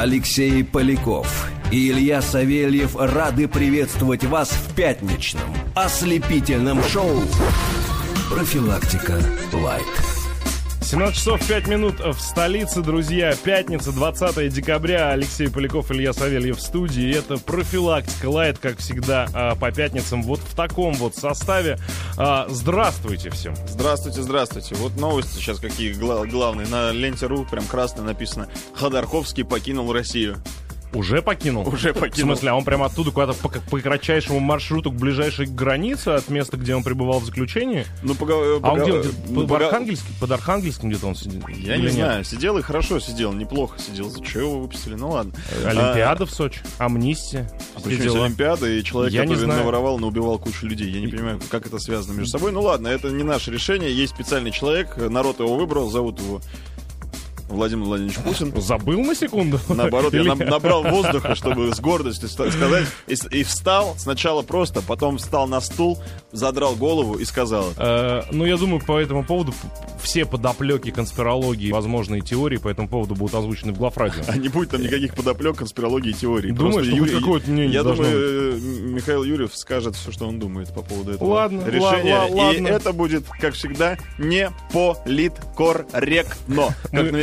Алексей Поляков и Илья Савельев рады приветствовать вас в пятничном ослепительном шоу «Профилактика Лайт». 17 часов 5 минут в столице, друзья. Пятница, 20 декабря. Алексей Поляков, Илья Савельев в студии. Это профилактика лайт, как всегда, а, по пятницам. Вот в таком вот составе. А, здравствуйте всем. Здравствуйте, здравствуйте. Вот новости сейчас какие гла- главные. На ленте РУ прям красно написано. Ходорковский покинул Россию. Уже покинул? Уже покинул. В смысле, а он прямо оттуда куда-то по, по кратчайшему маршруту к ближайшей границе от места, где он пребывал в заключении? Ну, пога- А он где? он? ну, Под пога- Архангельском? Под Архангельском где-то он сидит? Я Или не нет? знаю. Сидел и хорошо сидел, неплохо сидел. За что его выпустили? Ну ладно. Олимпиада в Сочи, амнистия. А причем. Олимпиада и человек, Я который наворовал, наубивал кучу людей. Я не понимаю, как это связано между собой. Ну ладно, это не наше решение. Есть специальный человек, народ его выбрал, зовут его Владимир Владимирович Путин. Забыл на секунду? Наоборот, я Или- набрал воздуха, чтобы с гордостью сказать. И, встал сначала просто, потом встал на стул, задрал голову и сказал. Э, Ну, я думаю, по этому поводу все подоплеки конспирологии, возможные теории по этому поводу будут озвучены в главрадио. А не будет там никаких подоплек, конспирологии и теории. Что Юрий- какое-то мнение Я думаю, э, Михаил Юрьев скажет все, что он думает по поводу этого Ладно, решения. ла- ладно. И это будет, как всегда, не политкорректно.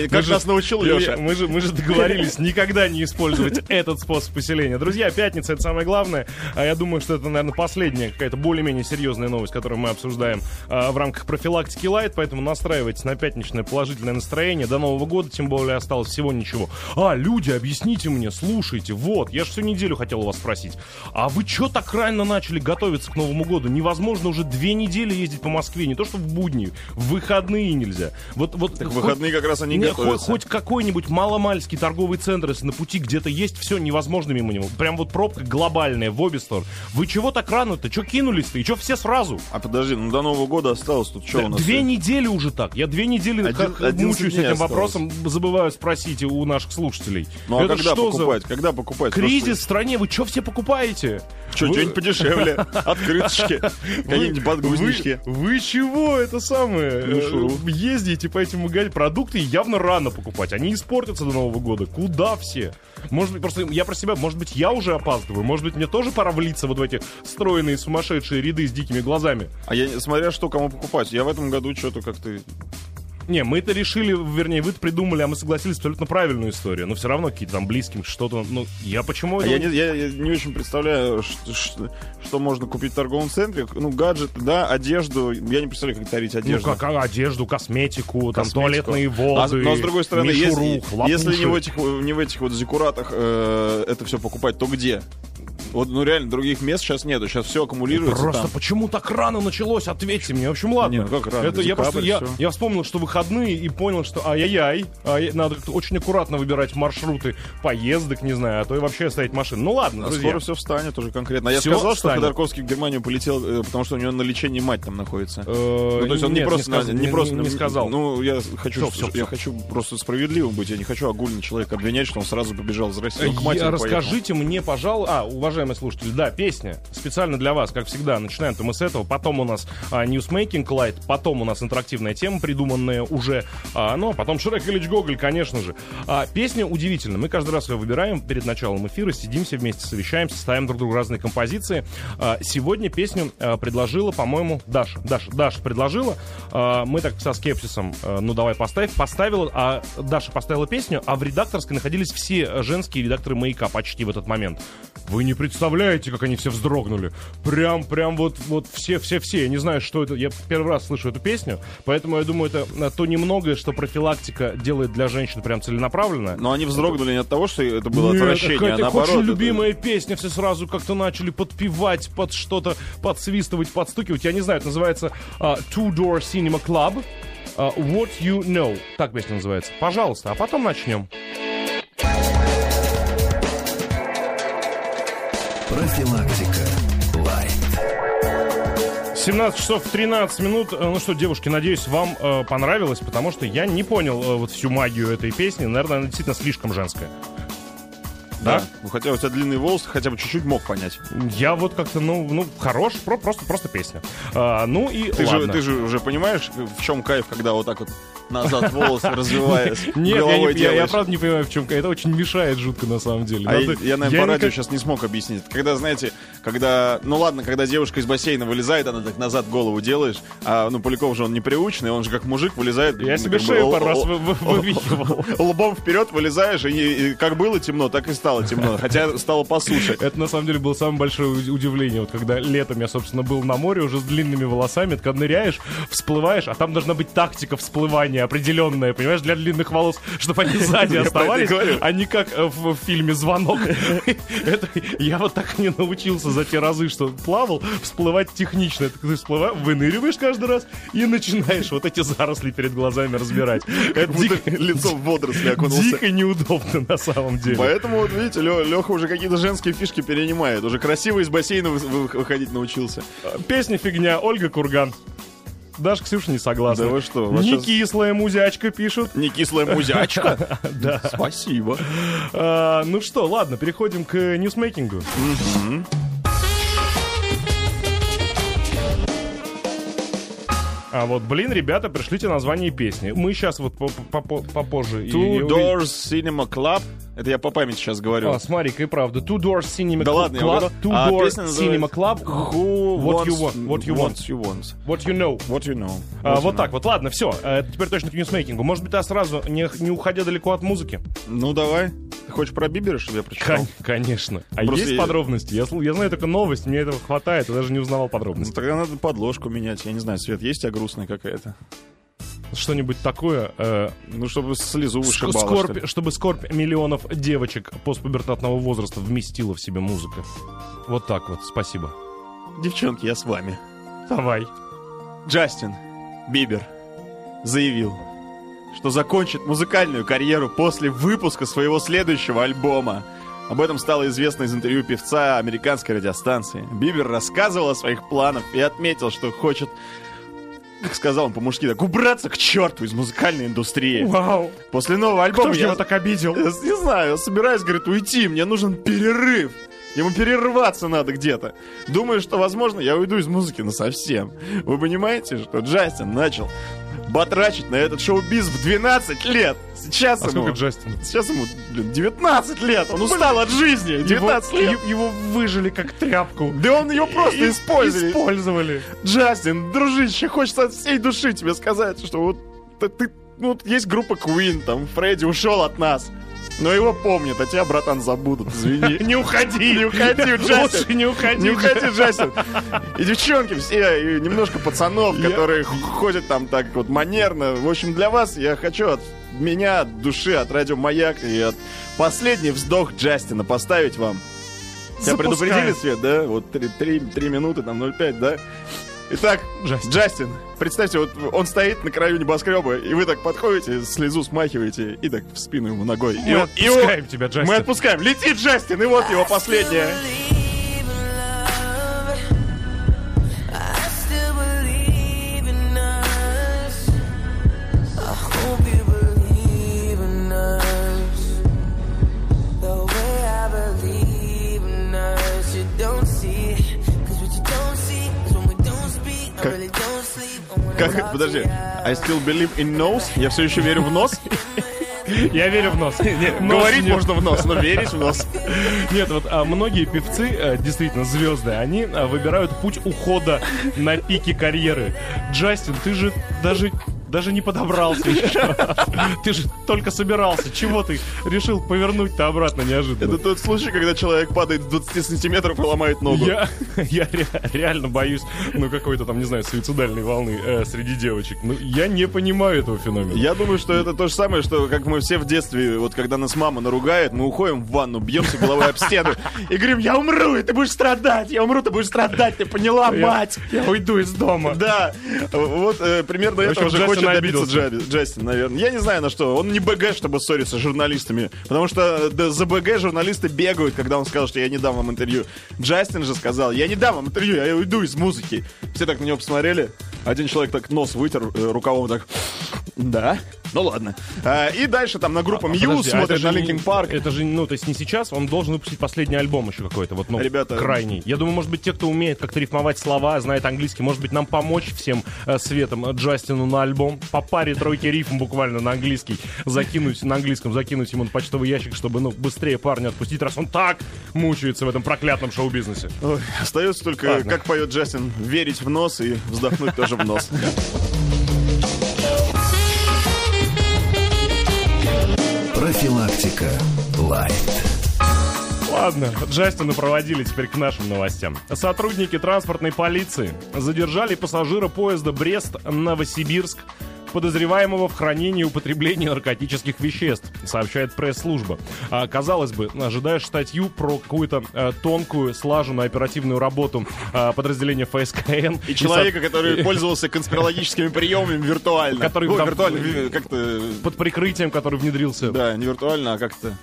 Как, как же- нас научил Леша. Мы же, мы же договорились никогда не использовать этот способ поселения. Друзья, пятница это самое главное. А я думаю, что это, наверное, последняя какая-то более-менее серьезная новость, которую мы обсуждаем а, в рамках профилактики лайт. Поэтому настраивайтесь на пятничное положительное настроение. До Нового года, тем более, осталось всего ничего. А, люди, объясните мне, слушайте, вот, я же всю неделю хотел у вас спросить. А вы что так рано начали готовиться к Новому году? Невозможно уже две недели ездить по Москве. Не то, что в будни, в выходные нельзя. Вот, вот Так хоть- выходные как раз они не, готовятся. Хоть, хоть какой-нибудь маломальский торговый центр, если на пути где-то есть, все невозможно мимо него. Прям вот пробка глобальная в обе стороны. Вы чего так рано-то? Че кинулись-то? И че все сразу? А подожди, ну до Нового года осталось тут что у нас? Две недели уже так. Я две недели Один- как 11 мучаюсь этим осталось. вопросом, забываю спросить у наших слушателей. Ну а Это когда что за покупать? Когда покупать? кризис в стране? Вы что все покупаете? Что, Вы- что-нибудь подешевле? Открыточки, какие-нибудь подгузнички. Вы, чего это самое? Мишуру. э, Ездите по этим магазинам. Продукты явно рано покупать. Они испортятся до Нового года. Куда все? Может быть, просто я про себя, может быть, я уже опаздываю. Может быть, мне тоже пора влиться вот в эти стройные сумасшедшие ряды с дикими глазами. А я, смотря что кому покупать, я в этом году что-то как-то... Не, мы это решили, вернее, вы придумали, а мы согласились абсолютно правильную историю. Но все равно какие-то там близким что-то. Ну, я почему... А это- я, не, я- я не очень представляю, ш- ш- что, можно купить в торговом центре. Ну, гаджеты, да, одежду. Я не представляю, как дарить Ну, одежду. как а, одежду, косметику, там Косметику. туалетные А, воды. но с другой стороны, мишуру, если, если не в этих, не в этих вот зиккуратах э, это все покупать, то где? Вот, ну реально, других мест сейчас нету. Сейчас все аккумулируется Просто там. почему так рано началось? Ответьте мне. В общем, ладно. Не, ну как рано? Это я Декабрь, просто я, я вспомнил, что выходные и понял, что ай-яй-яй, ай, надо очень аккуратно выбирать маршруты поездок, не знаю, а то и вообще оставить машину. Ну ладно, А друзья. скоро все встанет уже конкретно. А я Всё сказал, что встанет. Ходорковский в Германию полетел, э, потому что у него на лечении мать там находится. Э, Ну, то есть он нет, не просто, сказ- на- не, просто не сказал. Ну, я хочу, Всё, всё, я всё. хочу просто справедливым быть. Я не хочу огульно человека обвинять, что он сразу побежал из России. Он к матери Я- поехал. расскажите мне, пожалуйста... А, уважаемые слушатели, да, песня специально для вас, как всегда. Начинаем-то мы с этого, потом у нас а, Newsmaking Light, потом у нас интерактивная тема, придуманная уже, а, ну, а потом Шрек Ильич Гоголь, конечно же. А, песня удивительная. Мы каждый раз ее выбираем перед началом эфира, сидимся вместе, совещаемся, ставим друг другу разные композиции. А, сегодня песню а, предложила, по-моему, Даша. Даша, Даша предложила. А, мы так со скепсисом, а, ну, давай поставь. Поставила, а Даша поставила песню, а в редакторской находились все женские редакторы «Маяка» почти в этот момент. Вы не представляете, как они все вздрогнули. Прям, прям вот, вот все-все-все. Я не знаю, что это. Я первый раз слышу эту песню, поэтому я думаю, это а, то немногое, что профилактика делает для женщин прям целенаправленно. Но они вздрогнули не от того, что это было Нет, отвращение, а наоборот. очень это- любимая песня, все сразу как-то начали подпевать, под что-то подсвистывать, подстукивать. Я не знаю, это называется а, Two Door Cinema Club. а, What You Know. Так песня называется. Пожалуйста, а потом начнем. Профилактика Лайт. 17 часов 13 минут. Э, Ну что, девушки, надеюсь, вам э, понравилось, потому что я не понял э, вот всю магию этой песни. Наверное, она действительно слишком женская. Да. Да? Ну, хотя у тебя длинные волосы, хотя бы чуть-чуть мог понять. Я вот как-то, ну, ну, хорош, про- просто, просто песня. А, ну и Ты же, ладно. ты же уже понимаешь, в чем кайф, когда вот так вот назад волосы, развиваясь, Нет, я, не, я, я правда не понимаю, в чем. Это очень мешает жутко на самом деле. А я, Надо- я, наверное, по радио никак- сейчас не смог объяснить. Когда, знаете, когда, ну ладно, когда девушка из бассейна вылезает, она так назад голову делаешь, а, ну, Поляков же он неприученный, он же как мужик вылезает. Я себе шею пару раз вывихивал. Лбом вперед вылезаешь, и, и как было темно, так и стало темно. Хотя стало по суше. Это на самом деле было самое большое уд- удивление. Вот когда летом я, собственно, был на море уже с длинными волосами, ты когда ныряешь, всплываешь, а там должна быть тактика всплывания определенная, понимаешь, для длинных волос, чтобы они сзади оставались, а не как э, в, фильме «Звонок». Я вот так не научился за те разы, что плавал, всплывать технично. Ты всплываешь, выныриваешь каждый раз и начинаешь вот эти заросли перед глазами разбирать. Это лицо в водоросли окунулся. дико неудобно на самом деле. Поэтому, вот видите, Леха уже какие-то женские фишки перенимает. Уже красиво из бассейна вы- вы- выходить научился. Песня фигня, Ольга Курган. Даже Ксюша не согласна. Да вы что, вас Не щас- кислая музячка пишут. Не кислая музячка? Да. Спасибо. А, ну что, ладно, переходим к ньюсмейкингу. А вот, блин, ребята, пришлите название песни. Мы сейчас вот по- по- по- попозже... Two. Doors Cinema Club. Это я по памяти сейчас говорю. А, смотри-ка, и правда. Two Doors Cinema Да Club. ладно, угадал. Two А Doors Cinema Club. Who What you wants- want, what you want. You want. What you know. What you know. А, What вот you так вот, ладно, все. теперь точно к ньюсмейкингу. Может быть, а сразу, не, не уходя далеко от музыки? know. Ну давай. Ты хочешь про Бибера, чтобы я прочитал? Кон- конечно. А Просто есть я- подробности? Я, я знаю только новость, мне этого хватает, я даже не узнавал Ну подробностей. тогда надо подложку менять. Я не знаю, Свет, есть у тебя грустная какая-то? Что-нибудь такое, э, Ну, чтобы слезу вышибало, что скорбь, ли. чтобы скорбь миллионов девочек постпубертатного возраста вместила в себе музыка. Вот так вот, спасибо. Девчонки, я с вами. Давай. Джастин Бибер заявил, что закончит музыкальную карьеру после выпуска своего следующего альбома. Об этом стало известно из интервью певца американской радиостанции. Бибер рассказывал о своих планах и отметил, что хочет, как сказал он по-мужски, так убраться к черту из музыкальной индустрии. Вау. После нового альбома Кто я- его так обидел? я не знаю, я собираюсь, говорит, уйти, мне нужен перерыв. Ему перерваться надо где-то. Думаю, что, возможно, я уйду из музыки на совсем. Вы понимаете, что Джастин начал батрачить на этот шоу-биз в 12 лет. Сейчас А ему... сколько Джастин? Сейчас ему, блин, 19 лет. Он устал от жизни. 19 его, лет. его выжили как тряпку. Да он ее просто И- использовал. Использовали. Джастин, дружище, хочется от всей души тебе сказать, что вот ты, ну, вот есть группа Queen, там Фредди ушел от нас. Но его помнят, а тебя, братан, забудут, извини. Не уходи! Не уходи, Джастин! Лучше не уходи! Не уходи, Джастин! И девчонки все, и немножко пацанов, которые ходят там так вот манерно. В общем, для вас я хочу от меня, от души, от радио Маяк и от последний вздох Джастина поставить вам. Тебя Запускай. предупредили, Свет, да? Вот три, три- три минуты, там 0,5, да? Итак, Джастин. Джастин, представьте, вот он стоит на краю небоскреба, и вы так подходите, слезу смахиваете, и так в спину ему ногой. И Мы он- и он- отпускаем тебя, Джастин. Мы отпускаем. Летит Джастин, и вот его последняя. Подожди. I still believe in nose? Я все еще верю в нос? Я верю в нос. Нос Говорить не- можно в нос, но верить в нос. Нет, вот а, многие певцы, э, действительно звезды, они а, выбирают путь ухода на пике карьеры. Джастин, ты же даже даже не подобрался еще. Ты же только собирался. Чего ты решил повернуть-то обратно неожиданно? Это тот случай, когда человек падает с 20 сантиметров и ломает ногу. Я, я ре- реально боюсь, ну, какой-то там, не знаю, суицидальной волны э, среди девочек. Ну, я не понимаю этого феномена. Я думаю, что это то же самое, что как мы все в детстве, вот когда нас мама наругает, мы уходим в ванну, бьемся головой об стену и говорим, я умру, и ты будешь страдать, я умру, ты будешь страдать, ты поняла, Я- мать? Я уйду из дома. Да, вот э, примерно В общем, этого же Джастин хочет добиться обиделся. Джа- Джастин, наверное. Я не знаю на что. Он не БГ, чтобы ссориться с журналистами. Потому что да, за БГ журналисты бегают, когда он сказал, что я не дам вам интервью. Джастин же сказал, я не дам вам интервью, я уйду из музыки. Все так на него посмотрели. Один человек так нос вытер э, рукавом так. Да, ну ладно. А, и дальше там на группу Мьюз Подожди, а смотришь это на Linkin Park. Это же, ну, то есть не сейчас, он должен выпустить последний альбом еще какой-то, вот, ну, Ребята, крайний. Я думаю, может быть, те, кто умеет как-то рифмовать слова, знает английский, может быть, нам помочь всем э, светом э, Джастину на альбом, по паре тройки рифм буквально на английский, закинуть, на английском закинуть ему на почтовый ящик, чтобы, ну, быстрее парня отпустить, раз он так мучается в этом проклятном шоу-бизнесе. Ой, остается только, Ладно. как поет Джастин, верить в нос и вздохнуть тоже в нос. Профилактика. Лайт. Ладно, Джастина проводили теперь к нашим новостям. Сотрудники транспортной полиции задержали пассажира поезда Брест-Новосибирск, подозреваемого в хранении и употреблении наркотических веществ, сообщает пресс-служба. А, казалось бы, ожидаешь статью про какую-то э, тонкую, слаженную оперативную работу э, подразделения ФСКН. И человека, который пользовался конспирологическими приемами виртуально. Который Ой, там- виртуально, ви- как-то... Под прикрытием, который внедрился. Да, не виртуально, а как-то...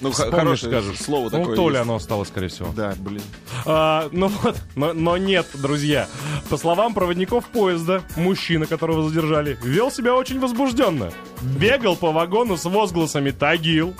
Ну, Вспомнишь, хорошее скажешь. слово ну, такое то ли есть. оно осталось, скорее всего. Да, блин. А, ну вот, но, но нет, друзья. По словам проводников поезда, мужчина, которого задержали, вел себя очень возбужденно. Бегал по вагону с возгласами «Тагил»,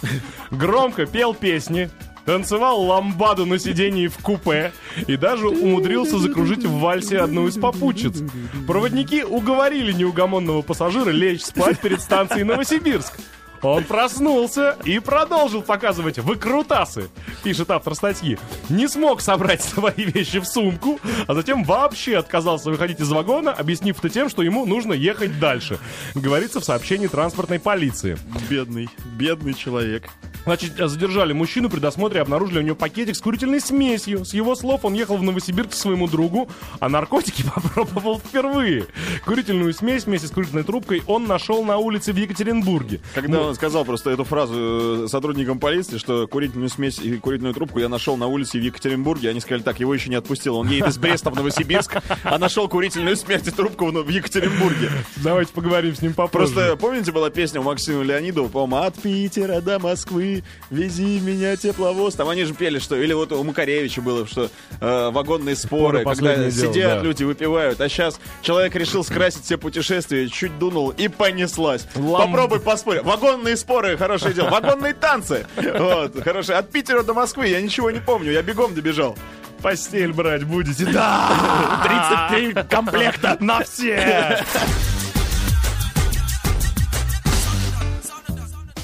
громко пел песни, танцевал ламбаду на сидении в купе и даже умудрился закружить в вальсе одну из попутчиц. Проводники уговорили неугомонного пассажира лечь спать перед станцией Новосибирск. Он проснулся и продолжил показывать выкрутасы, пишет автор статьи. Не смог собрать свои вещи в сумку, а затем вообще отказался выходить из вагона, объяснив это тем, что ему нужно ехать дальше. Говорится в сообщении транспортной полиции. Бедный, бедный человек. Значит, задержали мужчину при досмотре, обнаружили у него пакетик с курительной смесью. С его слов, он ехал в Новосибирск к своему другу, а наркотики попробовал впервые. Курительную смесь вместе с курительной трубкой он нашел на улице в Екатеринбурге. Когда он сказал просто эту фразу э, сотрудникам полиции, что курительную смесь и курительную трубку я нашел на улице в Екатеринбурге, они сказали, так, его еще не отпустил, он едет из Бреста в Новосибирск, а нашел курительную смесь и трубку в Екатеринбурге. Давайте поговорим с ним попозже. Просто помните, была песня у Максима Леонидова, по-моему, «От Питера до Москвы, вези меня тепловоз». Там они же пели, что... Или вот у Макаревича было, что э, вагонные споры, Споры когда дело, сидят да. люди, выпивают. А сейчас человек решил скрасить все путешествия, чуть дунул и понеслась. Лам- Попробуй поспорить. Вагонные споры, хорошее дело. Вагонные танцы. Вот, хорошо. От Питера до Москвы я ничего не помню, я бегом добежал. Постель брать будете? Да! 33 комплекта на все!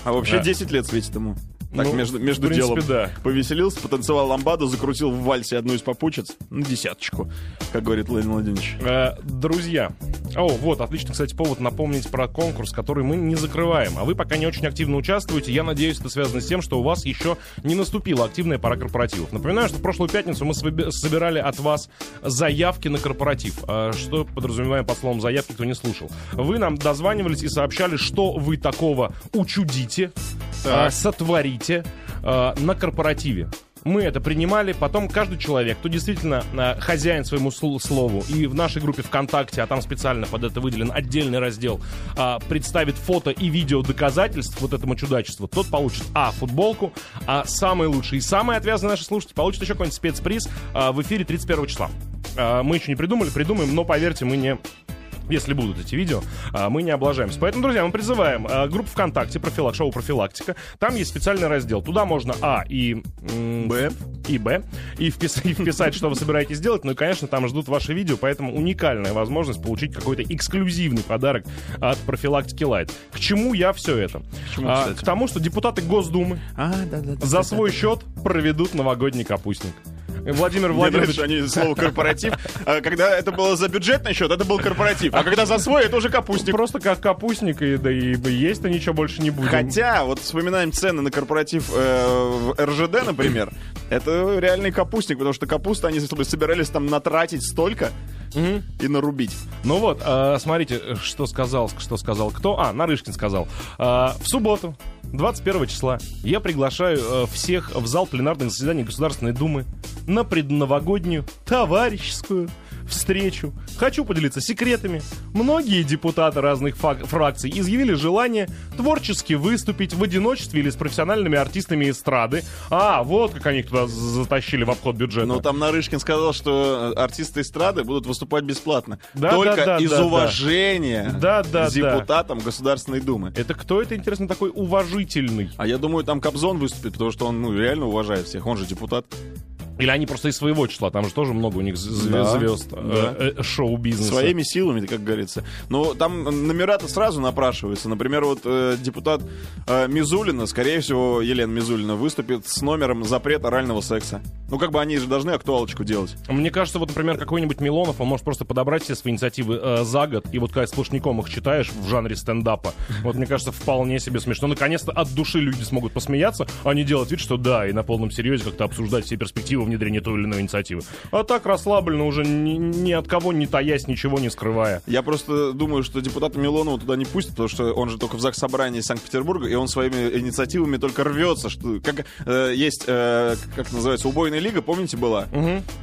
А вообще Да. 10 лет светит ему. Так, Ну, между, между принципе, делом. да. Повеселился, потанцевал ламбаду, закрутил в вальсе одну из попутчиц. Ну, десяточку, как говорит Владимир Владимирович. Э, Друзья, о, вот, отлично, кстати, повод напомнить про конкурс, который мы не закрываем. А вы пока не очень активно участвуете. Я надеюсь, это связано с тем, что у вас еще не наступила активная пора корпоративов. Напоминаю, что в прошлую пятницу мы собирали от вас заявки на корпоратив. А Что подразумеваем под словом заявки, кто не слушал. Вы нам дозванивались и сообщали, что вы такого учудите, а, сотворите а, на корпоративе. Мы это принимали, потом каждый человек, кто действительно а, хозяин своему сл- слову, и в нашей группе ВКонтакте, а там специально под это выделен отдельный раздел, представит фото и видео доказательств вот этому чудачеству, тот получит, а, футболку, а самый лучший и самый отвязанный наши слушатели получат еще какой-нибудь спецприз в эфире 31 числа. Мы еще не придумали, придумаем, но поверьте, мы не если будут эти видео, а, мы не облажаемся. Поэтому, друзья, мы призываем а, группу ВКонтакте, профилак, шоу «Профилактика». Там есть специальный раздел. Туда можно, а, и... Б. И Б. И, впис- и вписать, что вы собираетесь делать. Ну и, конечно, там ждут ваши видео, поэтому уникальная возможность получить какой-то эксклюзивный подарок от профилактики Лайт. К чему я все это? чему, А, к тому, что депутаты Госдумы А, да, да, за свой счет проведут новогодний капустник. Владимир Мне Владимирович... нравится, они слово корпоратив. А когда это было за бюджетный счет, это был корпоратив. А когда за свой, это уже капустник. Просто как капустник, и, да и есть-то ничего больше не будет. Хотя, вот вспоминаем цены на корпоратив э, в РЖД, например, это реальный капустник, потому что капуста они собирались там натратить столько и нарубить. Ну вот, э, смотрите, что сказал, что сказал кто? А, Нарышкин сказал. Э, в субботу, 21 числа, я приглашаю э, всех в зал пленарных заседаний Государственной Думы на предновогоднюю товарищескую встречу. Хочу поделиться секретами. Многие депутаты разных фракций изъявили желание творчески выступить в одиночестве или с профессиональными артистами эстрады. А, вот как они их туда затащили в обход бюджета. Ну, там Нарышкин сказал, что э, артисты эстрады будут выступать бесплатно. Да, Только да, да, из да, да. уважения Да, да, к депутатам Государственной Думы. Это кто это, интересно, такой уважительный? А я думаю, там Кобзон выступит, потому что он ну, реально уважает всех. Он же депутат. Или они просто из своего числа, там же тоже много у них з- Да, звезд да. э, э, шоу-бизнеса. Своими силами, как говорится. Но там номера-то сразу напрашиваются. Например, вот э, депутат э, Мизулина, скорее всего, Елена Мизулина, выступит с номером запрет орального секса. Ну, как бы они же должны актуалочку делать. Мне кажется, вот, например, какой-нибудь Милонов, он может просто подобрать все свои инициативы э, за год, и вот когда сплошняком их читаешь в жанре стендапа, вот мне кажется, вполне себе смешно. Наконец-то от души люди смогут посмеяться, а не делать вид, что да, и на полном серьезе как-то обсуждать все перспективы внедрения той или иной инициативы. А так расслабленно, уже ни, ни от кого не таясь, ничего не скрывая. Я просто думаю, что депутата Милонова туда не пустят, потому что он же только в ЗАГС собрании Санкт-Петербурга, и он своими инициативами только рвется. Что, как э, есть, э, как называется, убойная лига, помните, была?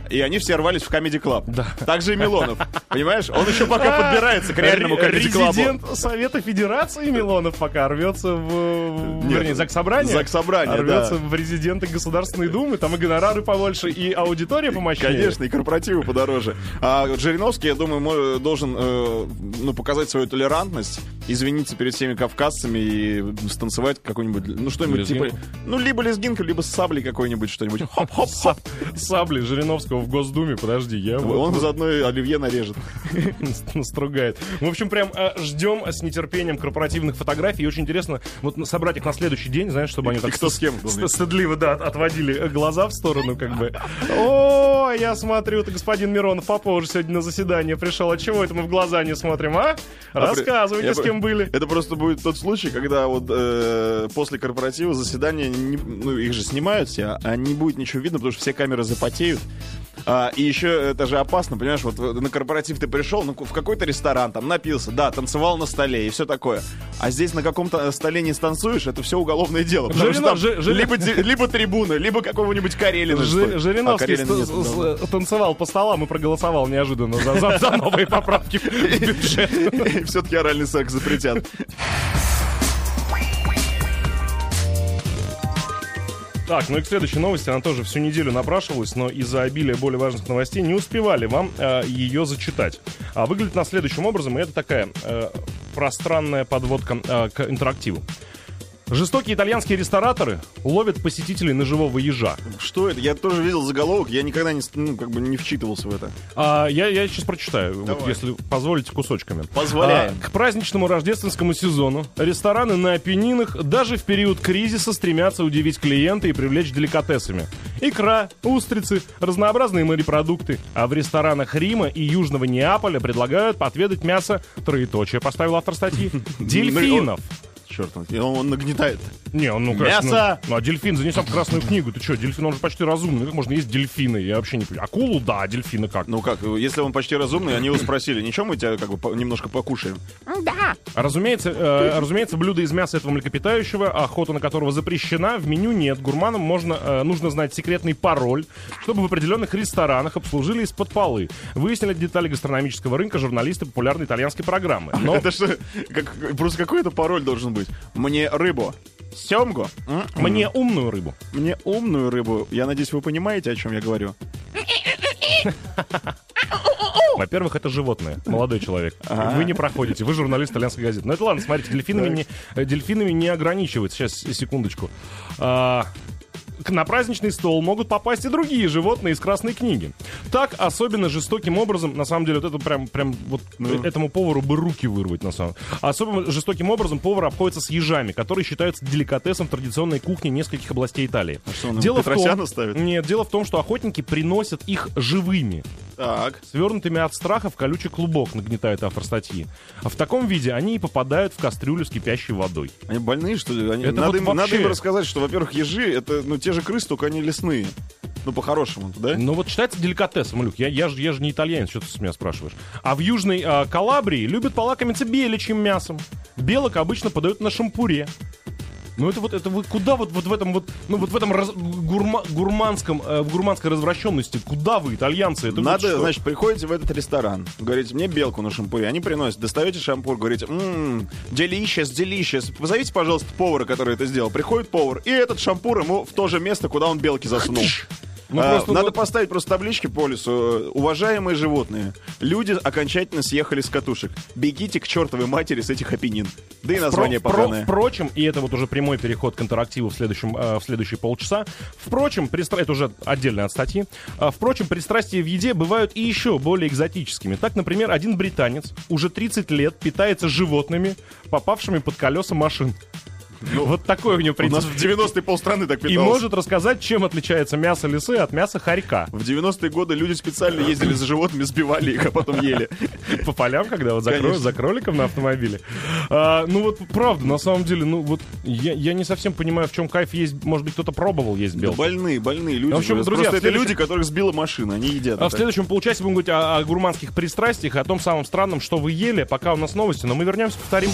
И они все рвались в Comedy Club. Да. Так же и Милонов. Понимаешь? Он еще пока подбирается к реальному Ре- Comedy Club. Резидент Совета Федерации Милонов пока рвется в... Вернее, Заксобрание. Заксобрание, Рвется да. в резиденты Государственной Думы, там и гонорары побольше, и аудитория помощнее. Конечно, и корпоративы подороже. А Жириновский, я думаю, должен э, ну, показать свою толерантность, извиниться перед всеми кавказцами и станцевать какой-нибудь, ну что-нибудь типа, Лезгинку? ну либо лезгинка, либо с саблей какой-нибудь что-нибудь. Хоп-хоп-хоп. Сабли Жириновского в Госдуме, подожди, я вот Он заодно оливье нарежет. настругает. В общем, прям э, ждем с нетерпением корпоративных фотографий. И очень интересно вот собрать их на следующий день, знаешь, чтобы они так кто с кем стыдливо, да, отводили глаза в сторону, как бы. О, я смотрю, ты господин Миронов попозже сегодня на заседание пришел. А чего это мы в глаза не смотрим, а? Рассказывайте, Я с бы- кем были. Это просто будет тот случай, когда вот э, после корпоратива заседания, не- ну их же снимают все, а не будет ничего видно, потому что все камеры запотеют. А, и еще это же опасно, понимаешь, вот на корпоратив ты пришел, ну, в какой-то ресторан, там напился, да, танцевал на столе и все такое. А здесь на каком-то столе не станцуешь, это все уголовное дело. Жиринов- что там Жи- Жи- либо, либо трибуны, либо какого-нибудь Карелина. Жи- что ли. Жириновский А, Карелина нет, танцевал по столам и проголосовал неожиданно за, за- за новые поправки в бюджет. Все-таки оральный секс запретят. Так, ну и к следующей новости, она тоже всю неделю напрашивалась, но из-за обилия более важных новостей не успевали вам э, ее зачитать. А выглядит она следующим образом, и это такая э, пространная подводка э, к интерактиву. Жестокие итальянские рестораторы ловят посетителей на живого ежа. Что это? Я тоже видел заголовок, я никогда не, ну, как бы не вчитывался в это. А, я, я сейчас прочитаю, вот, если позволите кусочками. Позволяем. А, к праздничному рождественскому сезону рестораны на Апеннинах даже в период кризиса стремятся удивить клиента и привлечь деликатесами. Икра, устрицы, разнообразные морепродукты. А в ресторанах Рима и Южного Неаполя предлагают отведать мясо, троеточие, поставил автор статьи, дельфинов. Черт, он, он нагнетает. Не, он, ну, конечно, Мясо! Ну, ну, а дельфин занесем в красную книгу. Ты что, дельфин, он же почти разумный. Как можно есть дельфины? Я вообще не понимаю. Акулу, да, а дельфины как? Ну как, если он почти разумный, они его спросили, ничего мы тебя как бы по- немножко покушаем? А Разумеется, э, разумеется, блюдо из мяса этого млекопитающего, охота на которого запрещена, в меню нет. Гурманам можно, э, нужно знать секретный пароль, чтобы в определенных ресторанах обслужили из-под полы. Выяснили детали гастрономического рынка журналисты популярной итальянской программы. Но Это что, как, просто какой-то пароль должен быть? Мне рыбу. Семгу. М? мне умную рыбу. Мне умную рыбу. Я надеюсь, вы понимаете, о чем я говорю. Во-первых, это животное, молодой человек. Вы не проходите, вы журналист итальянской газеты. Ну это ладно, смотрите, дельфинами не, э, дельфинами не ограничивается. Сейчас, секундочку. А, на праздничный стол могут попасть и другие животные из Красной книги. Так, особенно жестоким образом, на самом деле, вот это прям, прям вот э, этому повару бы руки вырвать, на самом Особенно жестоким образом повар обходится с ежами, которые считаются деликатесом в традиционной кухне нескольких областей Италии. что, он им Петросяна ставит? Нет, дело в том, что охотники приносят их живыми. Так. Свернутыми от страха в колючий клубок, нагнетает автор статьи. А в таком виде они и попадают в кастрюлю с кипящей водой. Они больные, что ли? Они- Это надо, вот им, надо вообще- им рассказать, что, во-первых, ежи — это ну, те же крысы, только они лесные. Ну, по-хорошему, да? Но вот считается деликатесом, Люк. Я, я, же, я же не итальянец, что ты с меня спрашиваешь. А в Южной а, Калабрии любят полакомиться беличьим мясом. Белок обычно подают на шампуре. Ну это вот это вы куда вот, вот в этом вот ну вот в этом раз- гурма- гурманском э, в гурманской развращенности куда вы итальянцы это вот Надо, что? значит, приходите в этот ресторан, говорите, мне белку на шампуре, они приносят, достаете шампур, говорите, ммм, delicious, delicious, позовите, пожалуйста, повара, который это сделал. Приходит повар, и этот шампур ему в то же место, куда он белки засунул. Ну, А, просто, Надо ну, поставить просто таблички по лесу. Уважаемые животные, люди окончательно съехали с катушек. Бегите к чертовой матери с этих опенин. Да и название впро- поганое. Впрочем, и это вот уже прямой переход к интерактиву в, следующем, э, в следующие полчаса. Впрочем, пристра... это уже отдельно от статьи. А, впрочем, пристрастия в еде бывают и еще более экзотическими. Так, например, один британец уже 30 лет питается животными, попавшими под колеса машин. Вот такой у него У нас принцип. в 90-е полстраны так И питалось. может рассказать, чем отличается мясо лисы от мяса хорька. В 90-е годы люди специально ездили за животными, сбивали их, а потом ели. По полям, когда вот за, кро- за кроликом на автомобиле. А, ну вот, правда, на самом деле, ну вот, я, я не совсем понимаю, в чем кайф есть. Может быть, кто-то пробовал есть Да белку. больные, больные люди. В общем, Просто друзья, в это следующем- люди, которых сбила машина, они едят. А в это. следующем получасе будем говорить о, о гурманских пристрастиях, и о том самом странном, что вы ели. Пока у нас новости, но мы вернемся, повторим.